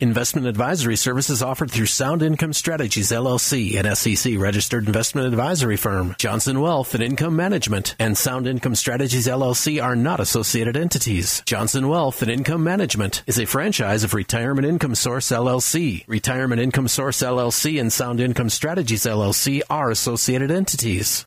Investment advisory services offered through Sound Income Strategies LLC, an SEC registered investment advisory firm. Johnson Wealth and Income Management and Sound Income Strategies LLC are not associated entities. Johnson Wealth and Income Management is a franchise of Retirement Income Source LLC. Retirement Income Source LLC and Sound Income Strategies LLC are associated entities.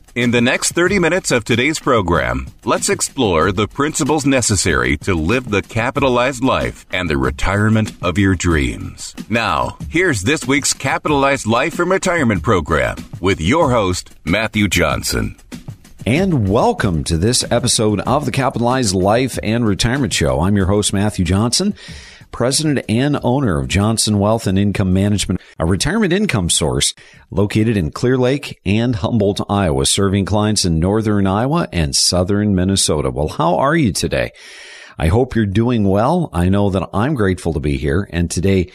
In the next 30 minutes of today's program, let's explore the principles necessary to live the capitalized life and the retirement of your dreams. Now, here's this week's Capitalized Life and Retirement program with your host, Matthew Johnson. And welcome to this episode of the Capitalized Life and Retirement Show. I'm your host, Matthew Johnson president and owner of Johnson Wealth and Income Management, a retirement income source located in Clear Lake and Humboldt, Iowa, serving clients in northern Iowa and southern Minnesota. Well, how are you today? I hope you're doing well. I know that I'm grateful to be here. And today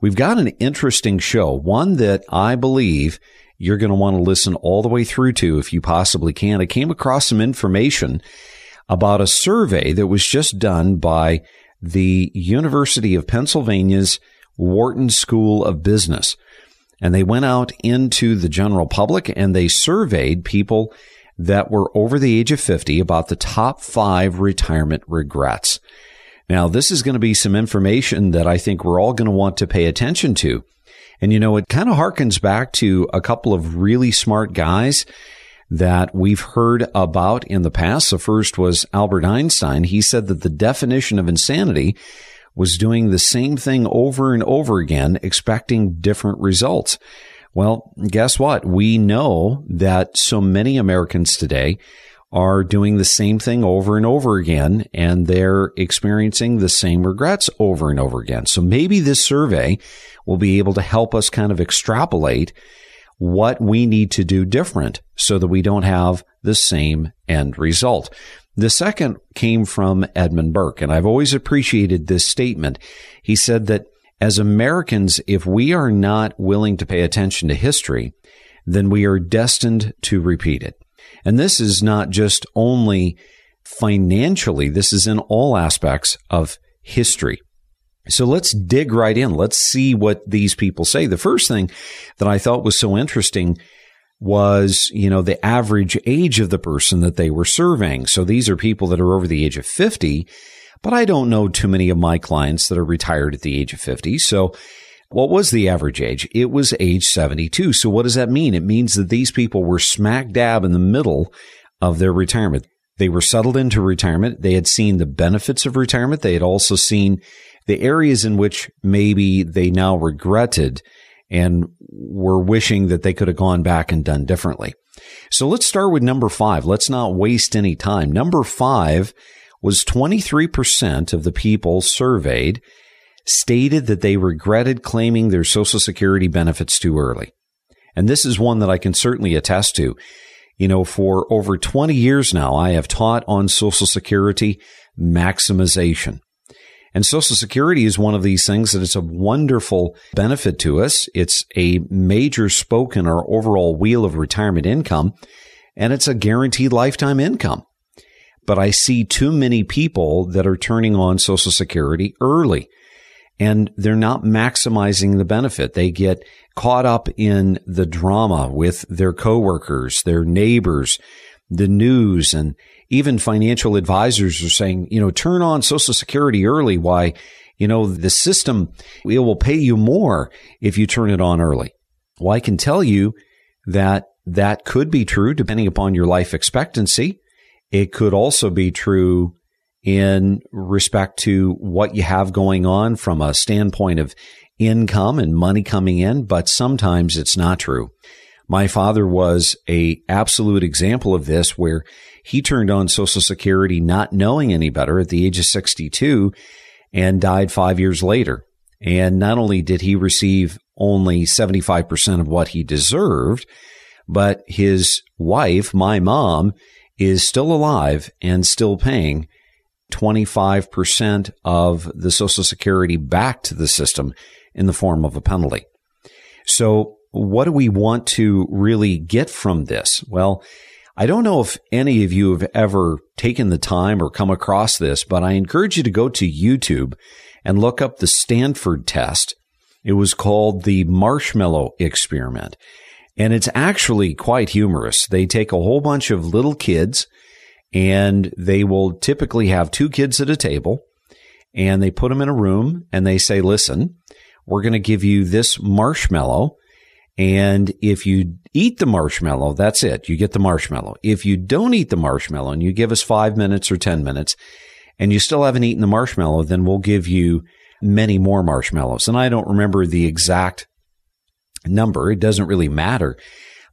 we've got an interesting show, one that I believe you're going to want to listen all the way through to if you possibly can. I came across some information about a survey that was just done by the University of Pennsylvania's Wharton School of Business. And they went out into the general public and they surveyed people that were over the age of 50 about the top five retirement regrets. Now, this is going to be some information that I think we're all going to want to pay attention to. And you know, it kind of harkens back to a couple of really smart guys that we've heard about in the past. The first was Albert Einstein. He said that the definition of insanity was doing the same thing over and over again, expecting different results. Well, guess what? We know that so many Americans today are doing the same thing over and over again, and they're experiencing the same regrets over and over again. So maybe this survey will be able to help us kind of extrapolate what we need to do different so that we don't have the same end result. The second came from Edmund Burke, and I've always appreciated this statement. He said that as Americans, if we are not willing to pay attention to history, then we are destined to repeat it. And this is not just only financially, this is in all aspects of history. So let's dig right in. Let's see what these people say. The first thing that I thought was so interesting was, you know, the average age of the person that they were surveying. So these are people that are over the age of 50, but I don't know too many of my clients that are retired at the age of 50. So what was the average age? It was age 72. So what does that mean? It means that these people were smack dab in the middle of their retirement. They were settled into retirement. They had seen the benefits of retirement. They had also seen the areas in which maybe they now regretted and were wishing that they could have gone back and done differently. So let's start with number five. Let's not waste any time. Number five was 23% of the people surveyed stated that they regretted claiming their Social Security benefits too early. And this is one that I can certainly attest to. You know, for over 20 years now, I have taught on Social Security maximization. And Social Security is one of these things that it's a wonderful benefit to us. It's a major spoke in our overall wheel of retirement income, and it's a guaranteed lifetime income. But I see too many people that are turning on Social Security early and they're not maximizing the benefit. They get caught up in the drama with their coworkers, their neighbors, the news, and even financial advisors are saying, you know, turn on Social Security early. Why? You know, the system it will pay you more if you turn it on early. Well, I can tell you that that could be true depending upon your life expectancy. It could also be true in respect to what you have going on from a standpoint of income and money coming in, but sometimes it's not true. My father was a absolute example of this where he turned on social security not knowing any better at the age of 62 and died 5 years later. And not only did he receive only 75% of what he deserved, but his wife, my mom, is still alive and still paying 25% of the Social Security back to the system in the form of a penalty. So, what do we want to really get from this? Well, I don't know if any of you have ever taken the time or come across this, but I encourage you to go to YouTube and look up the Stanford test. It was called the marshmallow experiment. And it's actually quite humorous. They take a whole bunch of little kids and they will typically have two kids at a table and they put them in a room and they say, listen, we're going to give you this marshmallow. And if you eat the marshmallow, that's it. You get the marshmallow. If you don't eat the marshmallow and you give us five minutes or 10 minutes and you still haven't eaten the marshmallow, then we'll give you many more marshmallows. And I don't remember the exact number. It doesn't really matter.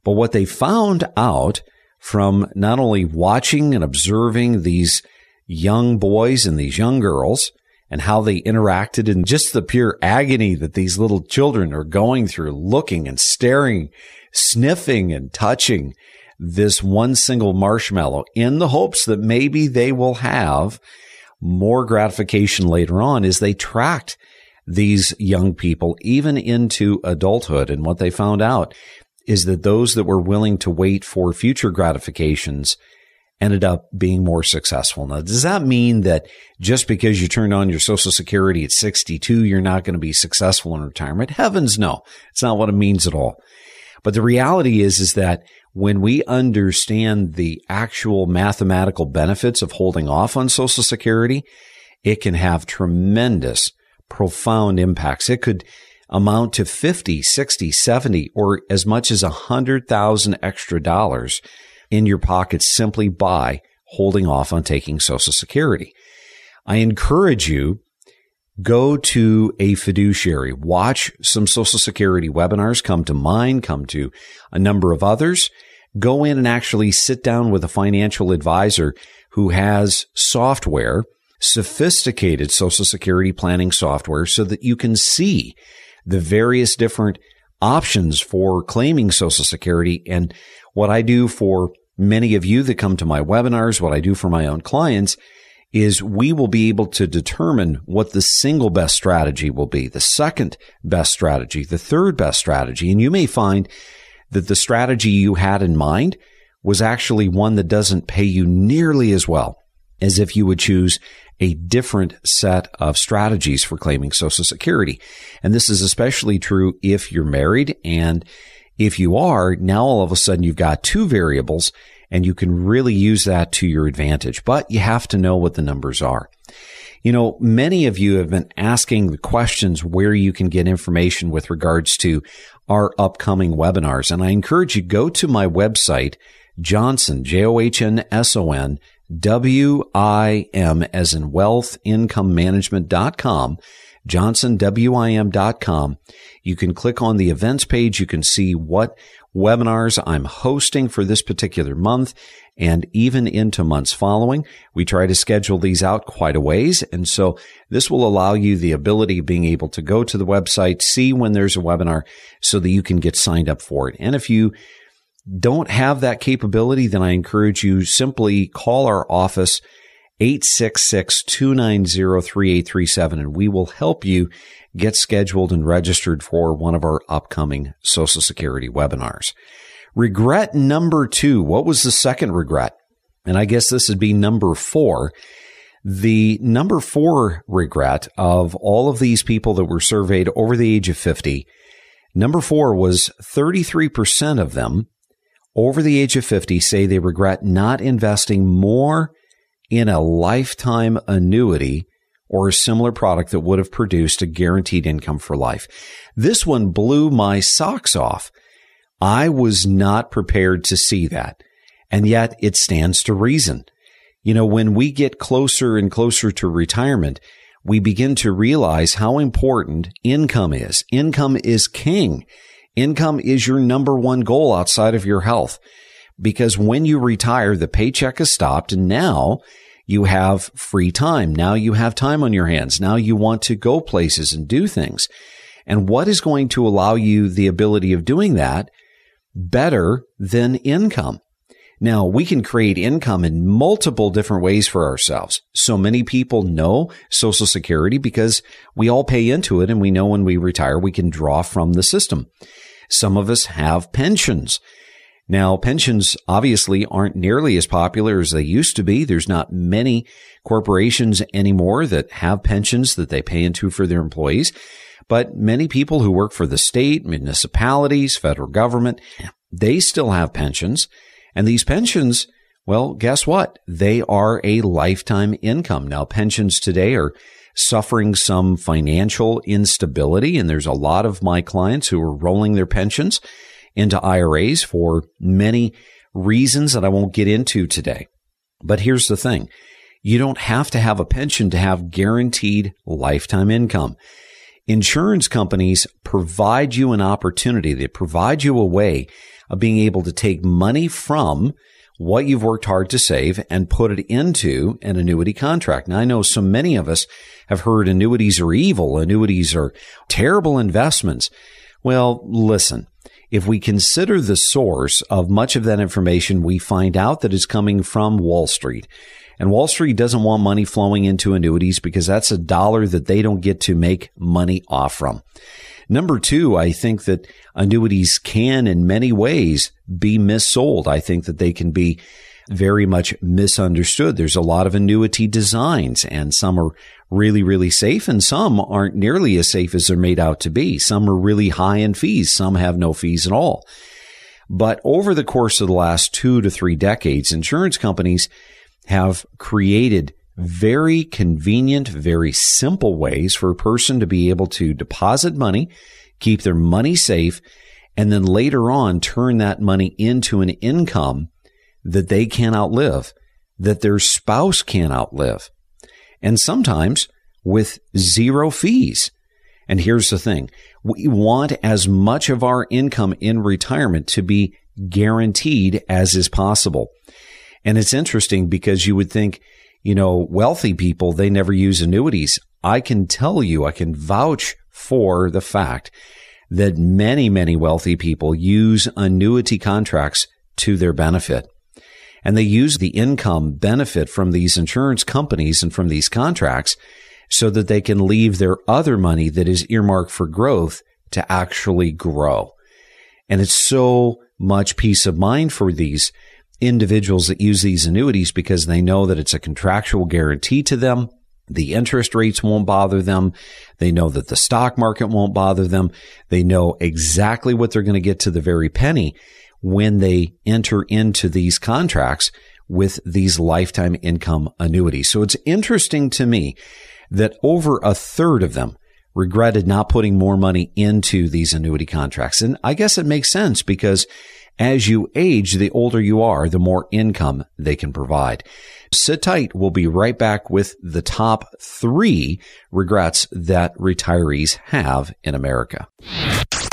But what they found out from not only watching and observing these young boys and these young girls and how they interacted and just the pure agony that these little children are going through, looking and staring, sniffing and touching this one single marshmallow in the hopes that maybe they will have more gratification later on as they tracked these young people even into adulthood. And what they found out is that those that were willing to wait for future gratifications ended up being more successful. Now, does that mean that just because you turned on your social security at 62, you're not going to be successful in retirement? Heavens no. It's not what it means at all. But the reality is, is that when we understand the actual mathematical benefits of holding off on social security, it can have tremendous, profound impacts. It could amount to 50, 60, 70, or as much as a hundred thousand extra dollars in your pocket simply by holding off on taking social security. I encourage you go to a fiduciary, watch some social security webinars, come to mine, come to a number of others, go in and actually sit down with a financial advisor who has software, sophisticated social security planning software so that you can see the various different options for claiming social security and what I do for many of you that come to my webinars, what I do for my own clients is we will be able to determine what the single best strategy will be, the second best strategy, the third best strategy. And you may find that the strategy you had in mind was actually one that doesn't pay you nearly as well as if you would choose a different set of strategies for claiming Social Security. And this is especially true if you're married. And if you are, now all of a sudden you've got two variables and you can really use that to your advantage. But you have to know what the numbers are. You know, many of you have been asking the questions where you can get information with regards to our upcoming webinars. And I encourage you go to my website, Johnson, J-O-H-N-S-O-N, W-I-M as in wealth income management.com, johnsonwim.com. You can click on the events page. You can see what webinars I'm hosting for this particular month and even into months following. We try to schedule these out quite a ways. And so this will allow you the ability of being able to go to the website, see when there's a webinar so that you can get signed up for it. And if you don't have that capability, then I encourage you simply call our office 866-290-3837 and we will help you get scheduled and registered for one of our upcoming Social Security webinars. Regret number two. What was the second regret? And I guess this would be number four. The number four regret of all of these people that were surveyed over the age of 50, number four was 33% of them over the age of 50 say they regret not investing more in a lifetime annuity or a similar product that would have produced a guaranteed income for life. This one blew my socks off. I was not prepared to see that. And yet it stands to reason. You know, when we get closer and closer to retirement, we begin to realize how important income is. Income is king. Income is your number one goal outside of your health. Because when you retire, the paycheck is stopped and now you have free time. Now you have time on your hands. Now you want to go places and do things. And what is going to allow you the ability of doing that better than income? Now we can create income in multiple different ways for ourselves. So many people know social security because we all pay into it and we know when we retire, we can draw from the system. Some of us have pensions. Now, pensions obviously aren't nearly as popular as they used to be. There's not many corporations anymore that have pensions that they pay into for their employees. But many people who work for the state, municipalities, federal government, they still have pensions. And these pensions, well, guess what? They are a lifetime income. Now, pensions today are suffering some financial instability. And there's a lot of my clients who are rolling their pensions into IRAs for many reasons that I won't get into today. But here's the thing. You don't have to have a pension to have guaranteed lifetime income. Insurance companies provide you an opportunity. They provide you a way of being able to take money from what you've worked hard to save and put it into an annuity contract. Now, I know so many of us have heard annuities are evil. Annuities are terrible investments. Well, listen, if we consider the source of much of that information, we find out that it's coming from Wall Street. And Wall Street doesn't want money flowing into annuities because that's a dollar that they don't get to make money off from. Number two, I think that annuities can in many ways be missold. I think that they can be very much misunderstood. There's a lot of annuity designs and some are really, really safe and some aren't nearly as safe as they're made out to be. Some are really high in fees. Some have no fees at all. But over the course of the last two to three decades, insurance companies have created very convenient, very simple ways for a person to be able to deposit money, keep their money safe, and then later on turn that money into an income that they can outlive, that their spouse can outlive, and sometimes with zero fees. And here's the thing. We want as much of our income in retirement to be guaranteed as is possible. And it's interesting because you would think, you know, wealthy people, they never use annuities. I can tell you, I can vouch for the fact that many, many wealthy people use annuity contracts to their benefit. And they use the income benefit from these insurance companies and from these contracts so that they can leave their other money that is earmarked for growth to actually grow. And it's so much peace of mind for these individuals that use these annuities because they know that it's a contractual guarantee to them. The interest rates won't bother them. They know that the stock market won't bother them. They know exactly what they're going to get to the very penny when they enter into these contracts with these lifetime income annuities. So it's interesting to me that over a third of them regretted not putting more money into these annuity contracts. And I guess it makes sense because as you age, the older you are, the more income they can provide. Sit tight. We'll be right back with the top three regrets that retirees have in America.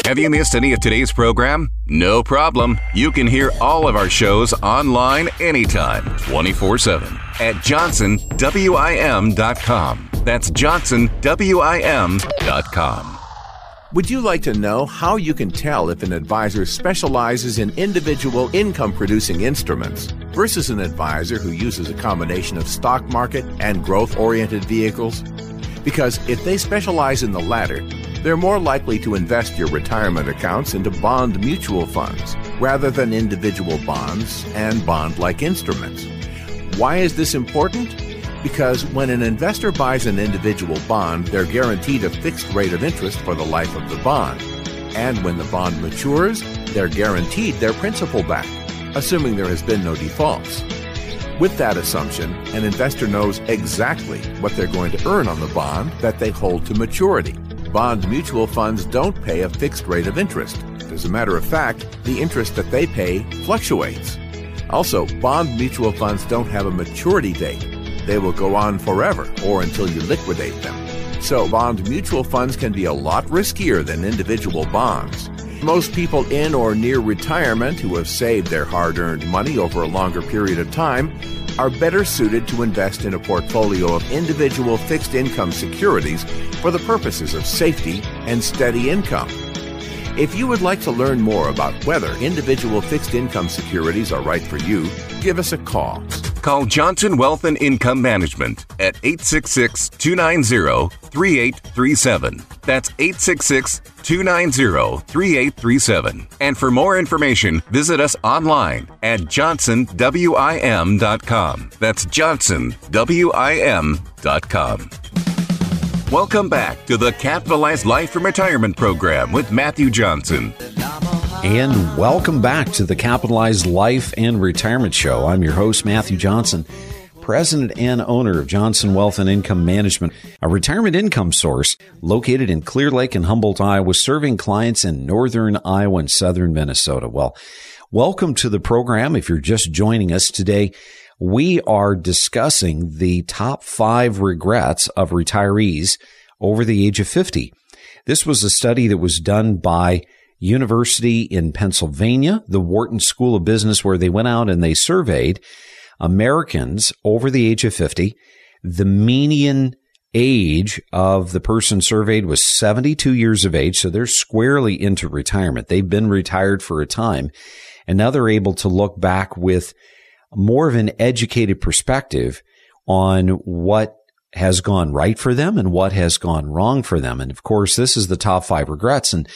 Have you missed any of today's program? No problem. You can hear all of our shows online anytime, 24 7 at johnsonwim.com. That's johnsonwim.com. Would you like to know how you can tell if an advisor specializes in individual income producing instruments versus an advisor who uses a combination of stock market and growth oriented vehicles? Because if they specialize in the latter, they're more likely to invest your retirement accounts into bond mutual funds rather than individual bonds and bond like instruments. Why is this important? Because when an investor buys an individual bond, they're guaranteed a fixed rate of interest for the life of the bond. And when the bond matures, they're guaranteed their principal back, assuming there has been no defaults. With that assumption, an investor knows exactly what they're going to earn on the bond that they hold to maturity. Bond mutual funds don't pay a fixed rate of interest. As a matter of fact, the interest that they pay fluctuates. Also, bond mutual funds don't have a maturity date. They will go on forever or until you liquidate them. So, bond mutual funds can be a lot riskier than individual bonds. Most people in or near retirement who have saved their hard earned money over a longer period of time are better suited to invest in a portfolio of individual fixed income securities for the purposes of safety and steady income. If you would like to learn more about whether individual fixed income securities are right for you, give us a call. Call Johnson Wealth and Income Management at 866 290 3837. That's 866 290 3837. And for more information, visit us online at johnsonwim.com. That's johnsonwim.com. Welcome back to the Capitalized Life and Retirement Program with Matthew Johnson. And welcome back to the Capitalized Life and Retirement Show. I'm your host, Matthew Johnson, president and owner of Johnson Wealth and Income Management, a retirement income source located in Clear Lake and Humboldt, Iowa, serving clients in northern Iowa and southern Minnesota. Well, welcome to the program. If you're just joining us today, we are discussing the top five regrets of retirees over the age of 50. This was a study that was done by University in Pennsylvania, the Wharton School of Business, where they went out and they surveyed Americans over the age of 50. The median age of the person surveyed was 72 years of age. So they're squarely into retirement. They've been retired for a time and now they're able to look back with more of an educated perspective on what has gone right for them and what has gone wrong for them. And of course, this is the top five regrets. And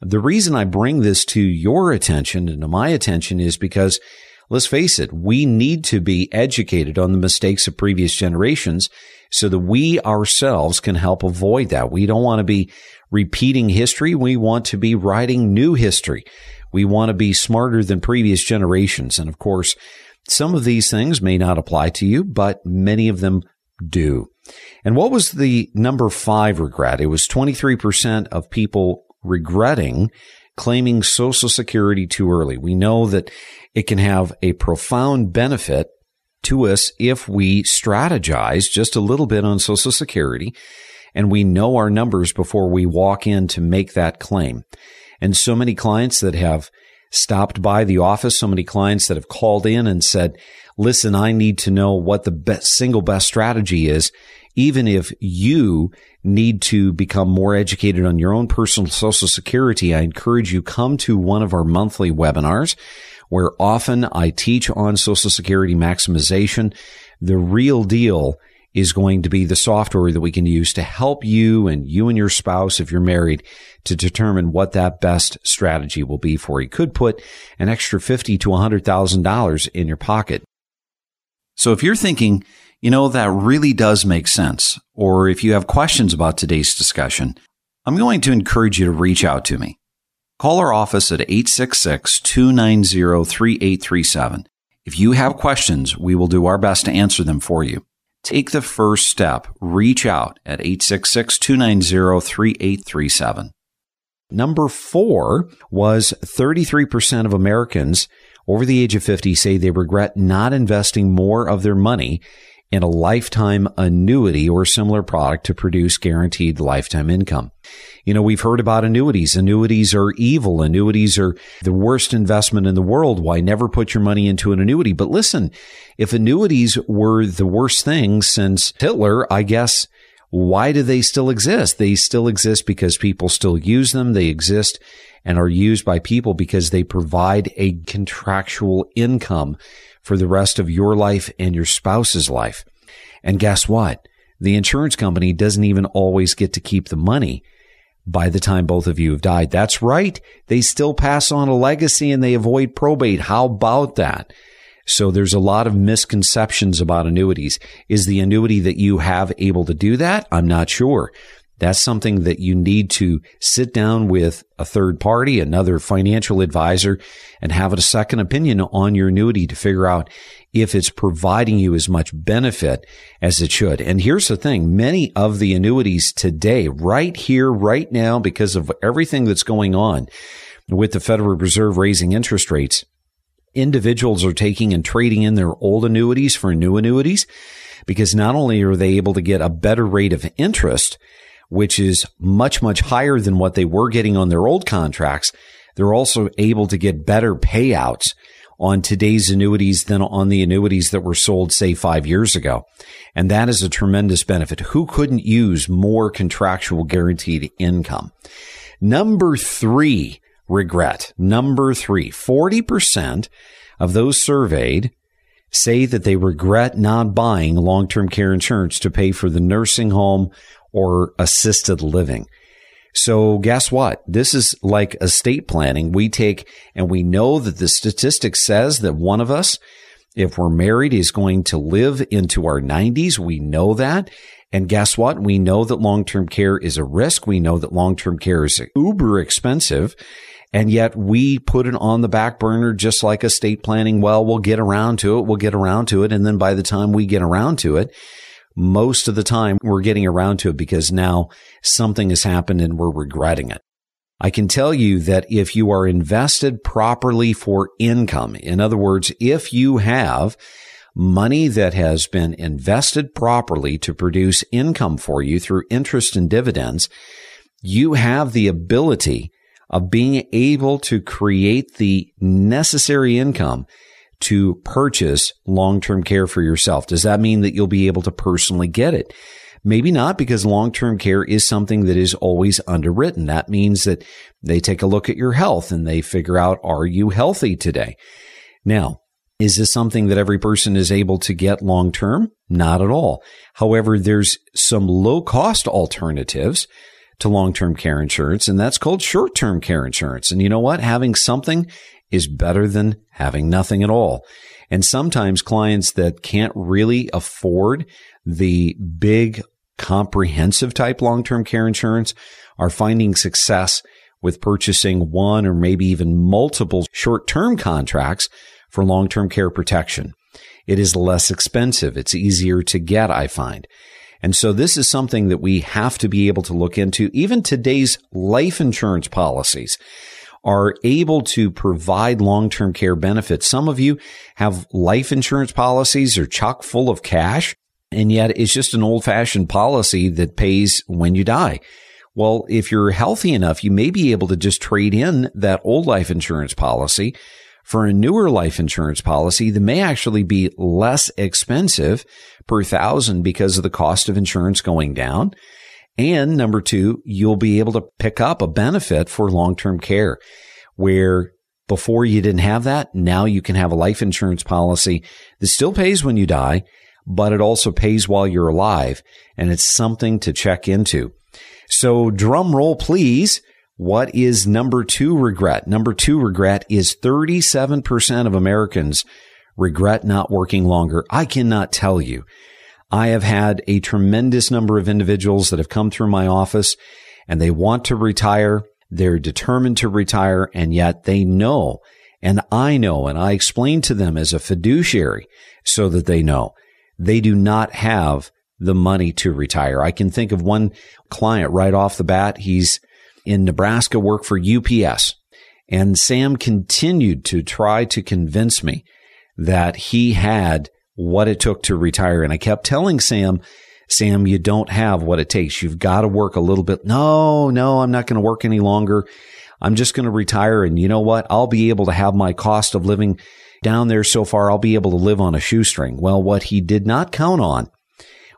the reason I bring this to your attention and to my attention is because let's face it, we need to be educated on the mistakes of previous generations so that we ourselves can help avoid that. We don't want to be repeating history. We want to be writing new history. We want to be smarter than previous generations. And of course, some of these things may not apply to you, but many of them do. And what was the number five regret? It was 23% of people regretting claiming Social Security too early. We know that it can have a profound benefit to us if we strategize just a little bit on Social Security and we know our numbers before we walk in to make that claim. And so many clients that have stopped by the office, so many clients that have called in and said, listen, I need to know what the best, single best strategy is. Even if you need to become more educated on your own personal social security, I encourage you come to one of our monthly webinars where often I teach on social security maximization. The real deal is going to be the software that we can use to help you and you and your spouse, if you're married, to determine what that best strategy will be for you. Could put an extra fifty to hundred thousand dollars in your pocket. So if you're thinking, you know, that really does make sense, or if you have questions about today's discussion, I'm going to encourage you to reach out to me. Call our office at 866 290 3837. If you have questions, we will do our best to answer them for you. Take the first step. Reach out at 866 290 3837. Number four was 33% of Americans over the age of 50 say they regret not investing more of their money in a lifetime annuity or similar product to produce guaranteed lifetime income. You know, we've heard about annuities. Annuities are evil. Annuities are the worst investment in the world. Why never put your money into an annuity? But listen, if annuities were the worst thing since Hitler, I guess why do they still exist? They still exist because people still use them. They exist and are used by people because they provide a contractual income for the rest of your life and your spouse's life. And guess what? The insurance company doesn't even always get to keep the money by the time both of you have died. That's right. They still pass on a legacy and they avoid probate. How about that? So there's a lot of misconceptions about annuities. Is the annuity that you have able to do that? I'm not sure. That's something that you need to sit down with a third party, another financial advisor, and have a second opinion on your annuity to figure out if it's providing you as much benefit as it should. And here's the thing. Many of the annuities today, right here, right now, because of everything that's going on with the Federal Reserve raising interest rates, individuals are taking and trading in their old annuities for new annuities because not only are they able to get a better rate of interest, which is much, much higher than what they were getting on their old contracts, they're also able to get better payouts on today's annuities than on the annuities that were sold, say, five years ago. And that is a tremendous benefit. Who couldn't use more contractual guaranteed income? Number three, regret. Number three, 40% of those surveyed say that they regret not buying long-term care insurance to pay for the nursing home or assisted living. So guess what? This is like estate planning. We take and we know that the statistics says that one of us, if we're married, is going to live into our 90s. We know that. And guess what? We know that long-term care is a risk. We know that long-term care is uber expensive. And yet we put it on the back burner just like estate planning. Well, we'll get around to it. We'll get around to it. And then by the time we get around to it, most of the time we're getting around to it because now something has happened and we're regretting it. I can tell you that if you are invested properly for income, in other words, if you have money that has been invested properly to produce income for you through interest and dividends, you have the ability of being able to create the necessary income to purchase long-term care for yourself. Does that mean that you'll be able to personally get it? Maybe not because long-term care is something that is always underwritten. That means that they take a look at your health and they figure out, are you healthy today? Now, is this something that every person is able to get long term? Not at all. However, there's some low cost alternatives to long term care insurance, and that's called short term care insurance. And you know what? Having something is better than having nothing at all. And sometimes clients that can't really afford the big comprehensive type long-term care insurance are finding success with purchasing one or maybe even multiple short-term contracts for long-term care protection. It is less expensive. It's easier to get, I find. And so this is something that we have to be able to look into. Even today's life insurance policies are able to provide long-term care benefits. Some of you have life insurance policies are chock full of cash, and yet it's just an old-fashioned policy that pays when you die. Well, if you're healthy enough, you may be able to just trade in that old life insurance policy for a newer life insurance policy that may actually be less expensive per thousand because of the cost of insurance going down and number two, you'll be able to pick up a benefit for long-term care where before you didn't have that. Now you can have a life insurance policy that still pays when you die, but it also pays while you're alive. And it's something to check into. So drum roll, please. What is number two regret? Number two regret is 37% of Americans regret not working longer. I cannot tell you I have had a tremendous number of individuals that have come through my office and they want to retire. They're determined to retire and yet they know and I know and I explain to them as a fiduciary so that they know they do not have the money to retire. I can think of one client right off the bat. He's in Nebraska, work for UPS. And Sam continued to try to convince me that he had what it took to retire. And I kept telling Sam, Sam, you don't have what it takes. You've got to work a little bit. No, no, I'm not going to work any longer. I'm just going to retire. And you know what? I'll be able to have my cost of living down there so far. I'll be able to live on a shoestring. Well, what he did not count on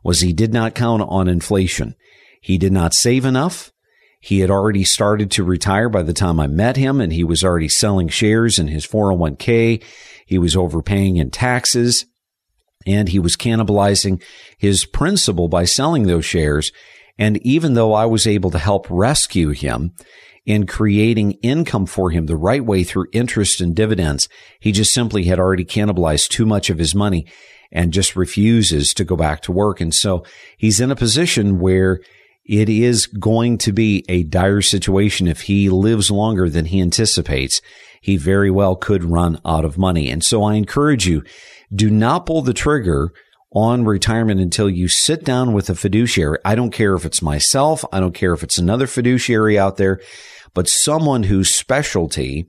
was he did not count on inflation. He did not save enough. He had already started to retire by the time I met him and he was already selling shares in his 401k. He was overpaying in taxes and he was cannibalizing his principal by selling those shares. And even though I was able to help rescue him in creating income for him the right way through interest and dividends, he just simply had already cannibalized too much of his money and just refuses to go back to work. And so he's in a position where it is going to be a dire situation if he lives longer than he anticipates. He very well could run out of money. And so I encourage you do not pull the trigger on retirement until you sit down with a fiduciary. I don't care if it's myself. I don't care if it's another fiduciary out there, but someone whose specialty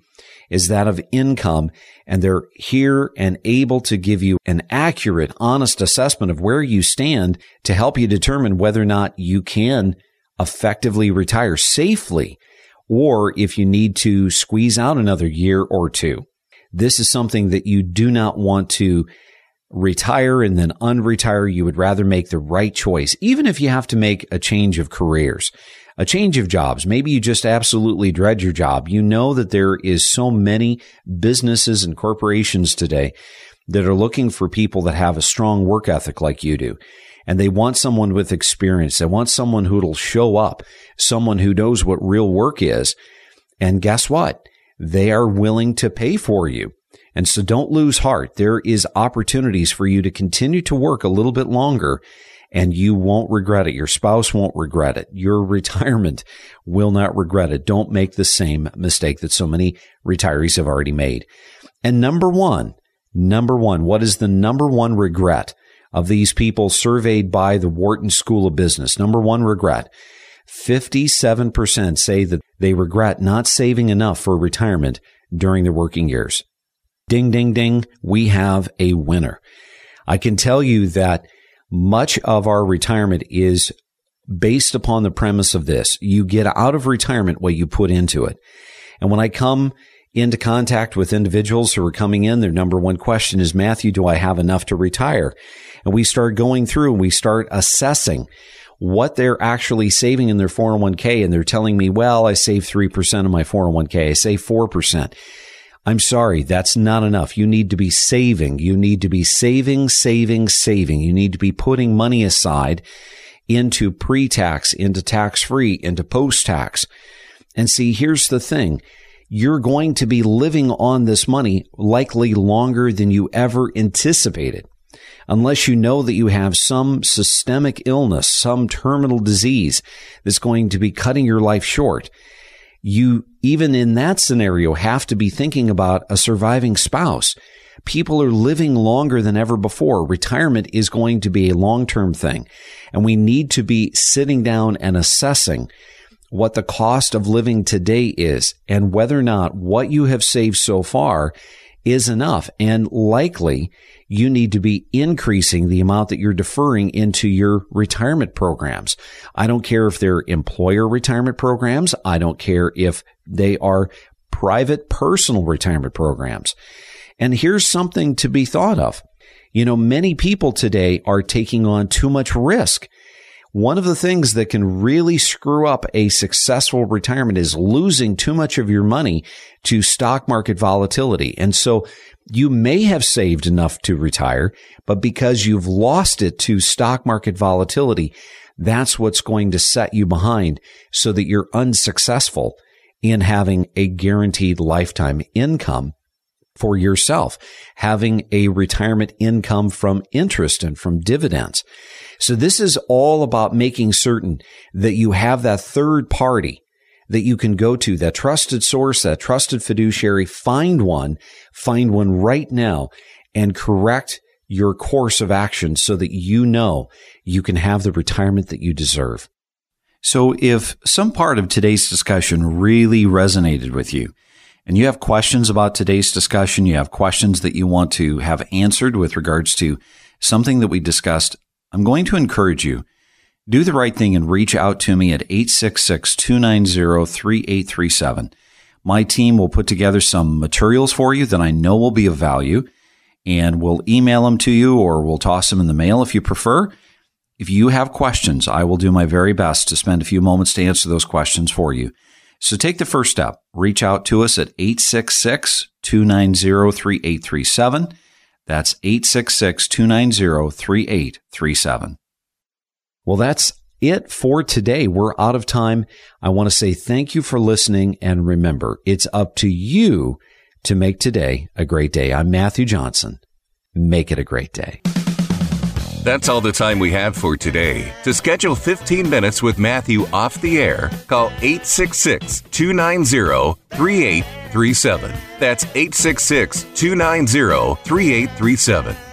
is that of income and they're here and able to give you an accurate, honest assessment of where you stand to help you determine whether or not you can effectively retire safely or if you need to squeeze out another year or two. This is something that you do not want to retire and then unretire. You would rather make the right choice, even if you have to make a change of careers, a change of jobs. Maybe you just absolutely dread your job. You know that there is so many businesses and corporations today that are looking for people that have a strong work ethic like you do. And they want someone with experience. They want someone who'll show up, someone who knows what real work is. And guess what? They are willing to pay for you. And so don't lose heart. There is opportunities for you to continue to work a little bit longer and you won't regret it. Your spouse won't regret it. Your retirement will not regret it. Don't make the same mistake that so many retirees have already made. And number one, number one, what is the number one regret of these people surveyed by the Wharton School of Business? Number one regret. 57% say that they regret not saving enough for retirement during their working years. Ding, ding, ding. We have a winner. I can tell you that much of our retirement is based upon the premise of this. You get out of retirement what you put into it. And when I come into contact with individuals who are coming in, their number one question is, Matthew, do I have enough to retire? And we start going through and we start assessing what they're actually saving in their 401k. And they're telling me, well, I save 3% of my 401k. I save 4%. I'm sorry, that's not enough. You need to be saving. You need to be saving, saving, saving. You need to be putting money aside into pre-tax, into tax-free, into post-tax. And see, here's the thing. You're going to be living on this money likely longer than you ever anticipated. Unless you know that you have some systemic illness, some terminal disease that's going to be cutting your life short you, even in that scenario, have to be thinking about a surviving spouse. People are living longer than ever before. Retirement is going to be a long-term thing. And we need to be sitting down and assessing what the cost of living today is and whether or not what you have saved so far is enough. And likely you need to be increasing the amount that you're deferring into your retirement programs. I don't care if they're employer retirement programs. I don't care if they are private personal retirement programs. And here's something to be thought of. You know, many people today are taking on too much risk. One of the things that can really screw up a successful retirement is losing too much of your money to stock market volatility. And so you may have saved enough to retire, but because you've lost it to stock market volatility, that's what's going to set you behind so that you're unsuccessful in having a guaranteed lifetime income for yourself, having a retirement income from interest and from dividends. So this is all about making certain that you have that third party that you can go to, that trusted source, that trusted fiduciary, find one, find one right now and correct your course of action so that you know you can have the retirement that you deserve. So if some part of today's discussion really resonated with you and you have questions about today's discussion, you have questions that you want to have answered with regards to something that we discussed, I'm going to encourage you do the right thing and reach out to me at 866 290 3837. My team will put together some materials for you that I know will be of value and we'll email them to you or we'll toss them in the mail if you prefer. If you have questions, I will do my very best to spend a few moments to answer those questions for you. So take the first step. Reach out to us at 866 290 3837. That's 866 290 3837. Well, that's it for today. We're out of time. I want to say thank you for listening. And remember, it's up to you to make today a great day. I'm Matthew Johnson. Make it a great day. That's all the time we have for today. To schedule 15 minutes with Matthew off the air, call 866 290 3837. That's 866 290 3837.